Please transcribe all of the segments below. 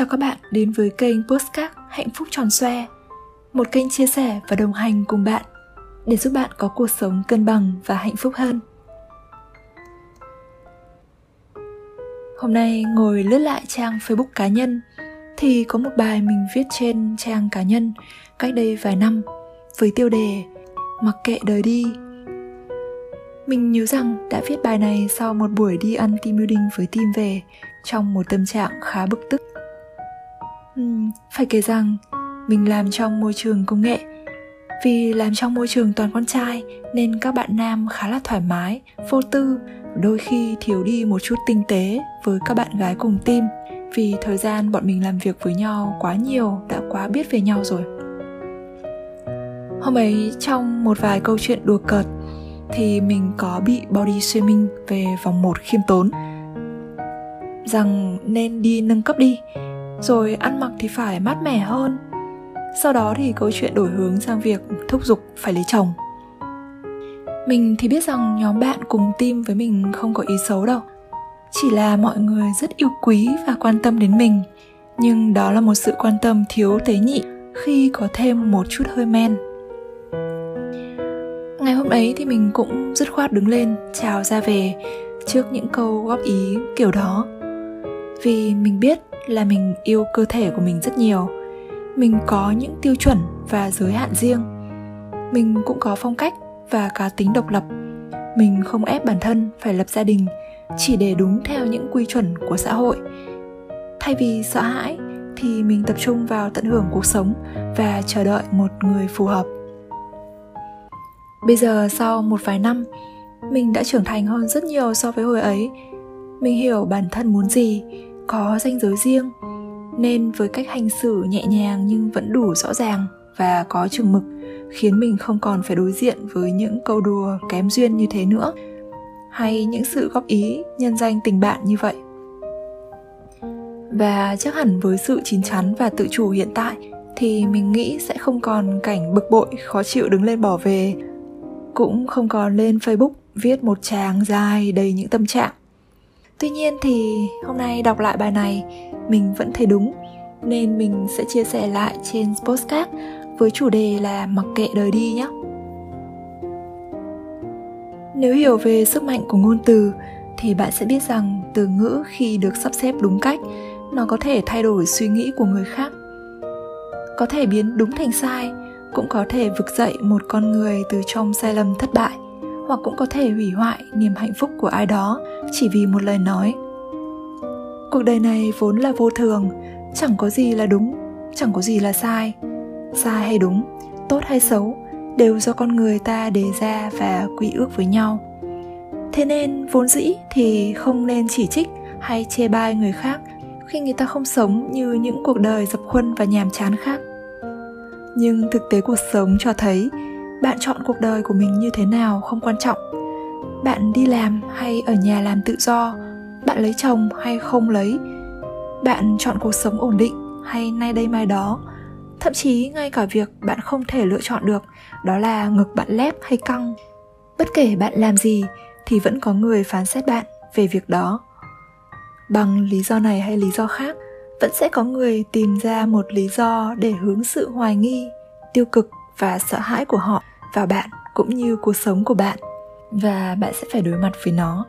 Chào các bạn đến với kênh Postcard Hạnh phúc tròn xoe, Một kênh chia sẻ và đồng hành cùng bạn Để giúp bạn có cuộc sống cân bằng và hạnh phúc hơn. Hôm nay ngồi lướt lại trang Facebook cá nhân Thì có một bài mình viết trên trang cá nhân Cách đây vài năm Với tiêu đề Mặc kệ đời đi. Mình nhớ rằng đã viết bài này sau một buổi đi ăn team building với team về trong một tâm trạng khá bực tức uhm, phải kể rằng mình làm trong môi trường công nghệ. Vì làm trong môi trường toàn con trai nên các bạn nam khá là thoải mái vô tư đôi khi thiếu đi một chút tinh tế với các bạn gái cùng team. Vì thời gian bọn mình làm việc với nhau quá nhiều đã quá biết về nhau rồi. Hôm ấy trong một vài câu chuyện đùa cợt thì mình có bị body shaming về vòng một khiêm tốn. Rằng nên đi nâng cấp đi rồi ăn mặc thì phải mát mẻ hơn. Sau đó thì câu chuyện đổi hướng sang việc thúc giục phải lấy chồng. Mình thì biết rằng nhóm bạn cùng team với mình không có ý xấu đâu. Chỉ là mọi người rất yêu quý và quan tâm đến mình. Nhưng đó là một sự quan tâm thiếu tế nhị khi có thêm một chút hơi men. Ngày hôm ấy thì mình cũng dứt khoát đứng lên, chào ra về trước những câu góp ý kiểu đó. Vì mình biết là mình yêu cơ thể của mình rất nhiều. Mình có những tiêu chuẩn và giới hạn riêng. Mình cũng có phong cách và cá tính độc lập. Mình không ép bản thân phải lập gia đình, chỉ để đúng theo những quy chuẩn của xã hội. Thay vì sợ hãi, thì mình tập trung vào tận hưởng cuộc sống và chờ đợi một người phù hợp. Bây giờ sau một vài năm, mình đã trưởng thành hơn rất nhiều so với hồi ấy. Mình hiểu bản thân muốn gì có ranh giới riêng, nên với cách hành xử nhẹ nhàng nhưng vẫn đủ rõ ràng và có chừng mực, khiến mình không còn phải đối diện với những câu đùa kém duyên như thế nữa, hay những sự góp ý, nhân danh tình bạn như vậy. Và chắc hẳn với sự chín chắn và tự chủ hiện tại, thì mình nghĩ sẽ không còn cảnh bực bội, khó chịu đứng lên bỏ về. Cũng không còn lên facebook viết một tràng dài đầy những tâm trạng tuy nhiên thì hôm nay đọc lại bài này, mình vẫn thấy đúng, nên mình sẽ chia sẻ lại trên postcard với chủ đề là mặc kệ đời đi nhé. Nếu hiểu về sức mạnh của ngôn từ, thì bạn sẽ biết rằng từ ngữ khi được sắp xếp đúng cách, nó có thể thay đổi suy nghĩ của người khác. Có thể biến đúng thành sai, cũng có thể vực dậy một con người từ trong sai lầm thất bại hoặc cũng có thể hủy hoại niềm hạnh phúc của ai đó chỉ vì một lời nói. Cuộc đời này vốn là vô thường, chẳng có gì là đúng, chẳng có gì là sai. Sai hay đúng, tốt hay xấu, đều do con người ta đề ra và quy ước với nhau. Thế nên vốn dĩ thì không nên chỉ trích hay chê bai người khác khi người ta không sống như những cuộc đời dập khuân và nhàm chán khác. Nhưng thực tế cuộc sống cho thấy bạn chọn cuộc đời của mình như thế nào không quan trọng. Bạn đi làm hay ở nhà làm tự do, bạn lấy chồng hay không lấy. Bạn chọn cuộc sống ổn định hay nay đây mai đó. Thậm chí ngay cả việc bạn không thể lựa chọn được, đó là ngực bạn lép hay căng. Bất kể bạn làm gì thì vẫn có người phán xét bạn về việc đó. Bằng lý do này hay lý do khác, vẫn sẽ có người tìm ra một lý do để hướng sự hoài nghi, tiêu cực và sợ hãi của họ vào bạn cũng như cuộc sống của bạn. Và bạn sẽ phải đối mặt với nó.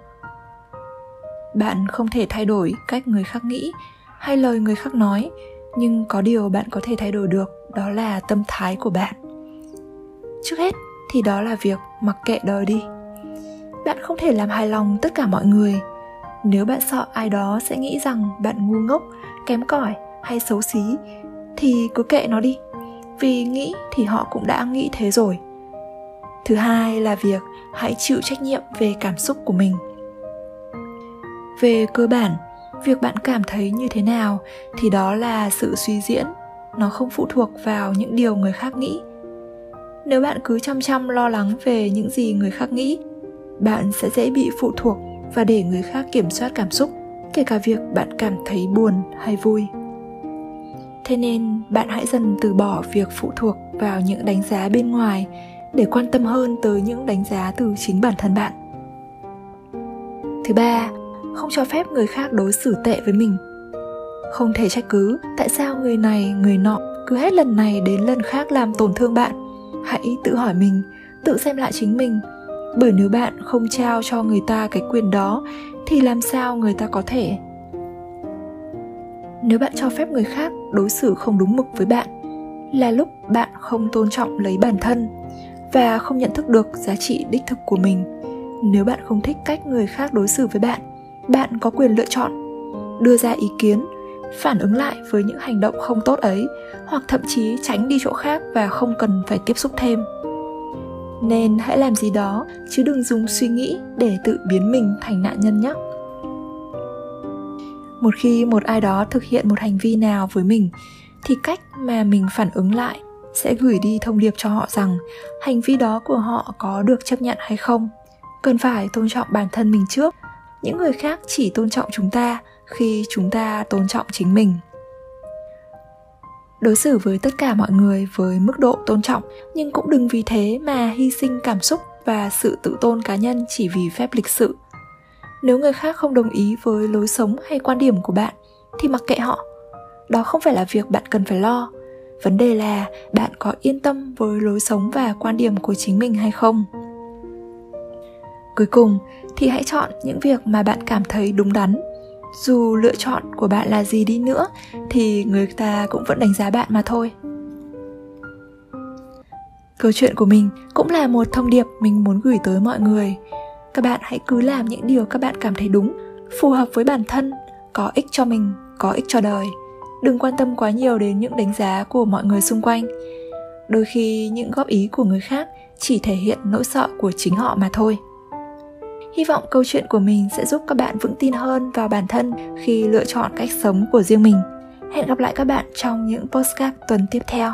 Bạn không thể thay đổi cách người khác nghĩ hay lời người khác nói, nhưng có điều bạn có thể thay đổi được, đó là tâm thái của bạn. Trước hết thì đó là việc mặc kệ đời đi. Bạn không thể làm hài lòng tất cả mọi người. Nếu bạn sợ ai đó sẽ nghĩ rằng bạn ngu ngốc, kém cỏi hay xấu xí, thì cứ kệ nó đi vì nghĩ thì họ cũng đã nghĩ thế rồi. Thứ hai là việc hãy chịu trách nhiệm về cảm xúc của mình. Về cơ bản, việc bạn cảm thấy như thế nào thì đó là sự suy diễn, nó không phụ thuộc vào những điều người khác nghĩ. Nếu bạn cứ chăm chăm lo lắng về những gì người khác nghĩ, bạn sẽ dễ bị phụ thuộc và để người khác kiểm soát cảm xúc, kể cả việc bạn cảm thấy buồn hay vui thế nên bạn hãy dần từ bỏ việc phụ thuộc vào những đánh giá bên ngoài để quan tâm hơn tới những đánh giá từ chính bản thân bạn. Thứ ba, không cho phép người khác đối xử tệ với mình. Không thể trách cứ tại sao người này, người nọ cứ hết lần này đến lần khác làm tổn thương bạn. Hãy tự hỏi mình, tự xem lại chính mình. Bởi nếu bạn không trao cho người ta cái quyền đó, thì làm sao người ta có thể nếu bạn cho phép người khác đối xử không đúng mực với bạn, là lúc bạn không tôn trọng lấy bản thân và không nhận thức được giá trị đích thực của mình. Nếu bạn không thích cách người khác đối xử với bạn bạn có quyền lựa chọn đưa ra ý kiến, phản ứng lại với những hành động không tốt ấy, hoặc thậm chí tránh đi chỗ khác và không cần phải tiếp xúc thêm. Nên hãy làm gì đó, chứ đừng dùng suy nghĩ để tự biến mình thành nạn nhân nhé một khi một ai đó thực hiện một hành vi nào với mình, thì cách mà mình phản ứng lại sẽ gửi đi thông điệp cho họ rằng hành vi đó của họ có được chấp nhận hay không. Cần phải tôn trọng bản thân mình trước. Những người khác chỉ tôn trọng chúng ta khi chúng ta tôn trọng chính mình. Đối xử với tất cả mọi người với mức độ tôn trọng, nhưng cũng đừng vì thế mà hy sinh cảm xúc và sự tự tôn cá nhân chỉ vì phép lịch sự nếu người khác không đồng ý với lối sống hay quan điểm của bạn, thì mặc kệ họ. Đó không phải là việc bạn cần phải lo. Vấn đề là bạn có yên tâm với lối sống và quan điểm của chính mình hay không. Cuối cùng, thì hãy chọn những việc mà bạn cảm thấy đúng đắn. Dù lựa chọn của bạn là gì đi nữa, thì người ta cũng vẫn đánh giá bạn mà thôi. Câu chuyện của mình cũng là một thông điệp mình muốn gửi tới mọi người các bạn hãy cứ làm những điều các bạn cảm thấy đúng, phù hợp với bản thân, có ích cho mình, có ích cho đời. Đừng quan tâm quá nhiều đến những đánh giá của mọi người xung quanh. Đôi khi, những góp ý của người khác chỉ thể hiện nỗi sợ của chính họ mà thôi. Hy vọng câu chuyện của mình sẽ giúp các bạn vững tin hơn vào bản thân khi lựa chọn cách sống của riêng mình. Hẹn gặp lại các bạn trong những postcard tuần tiếp theo.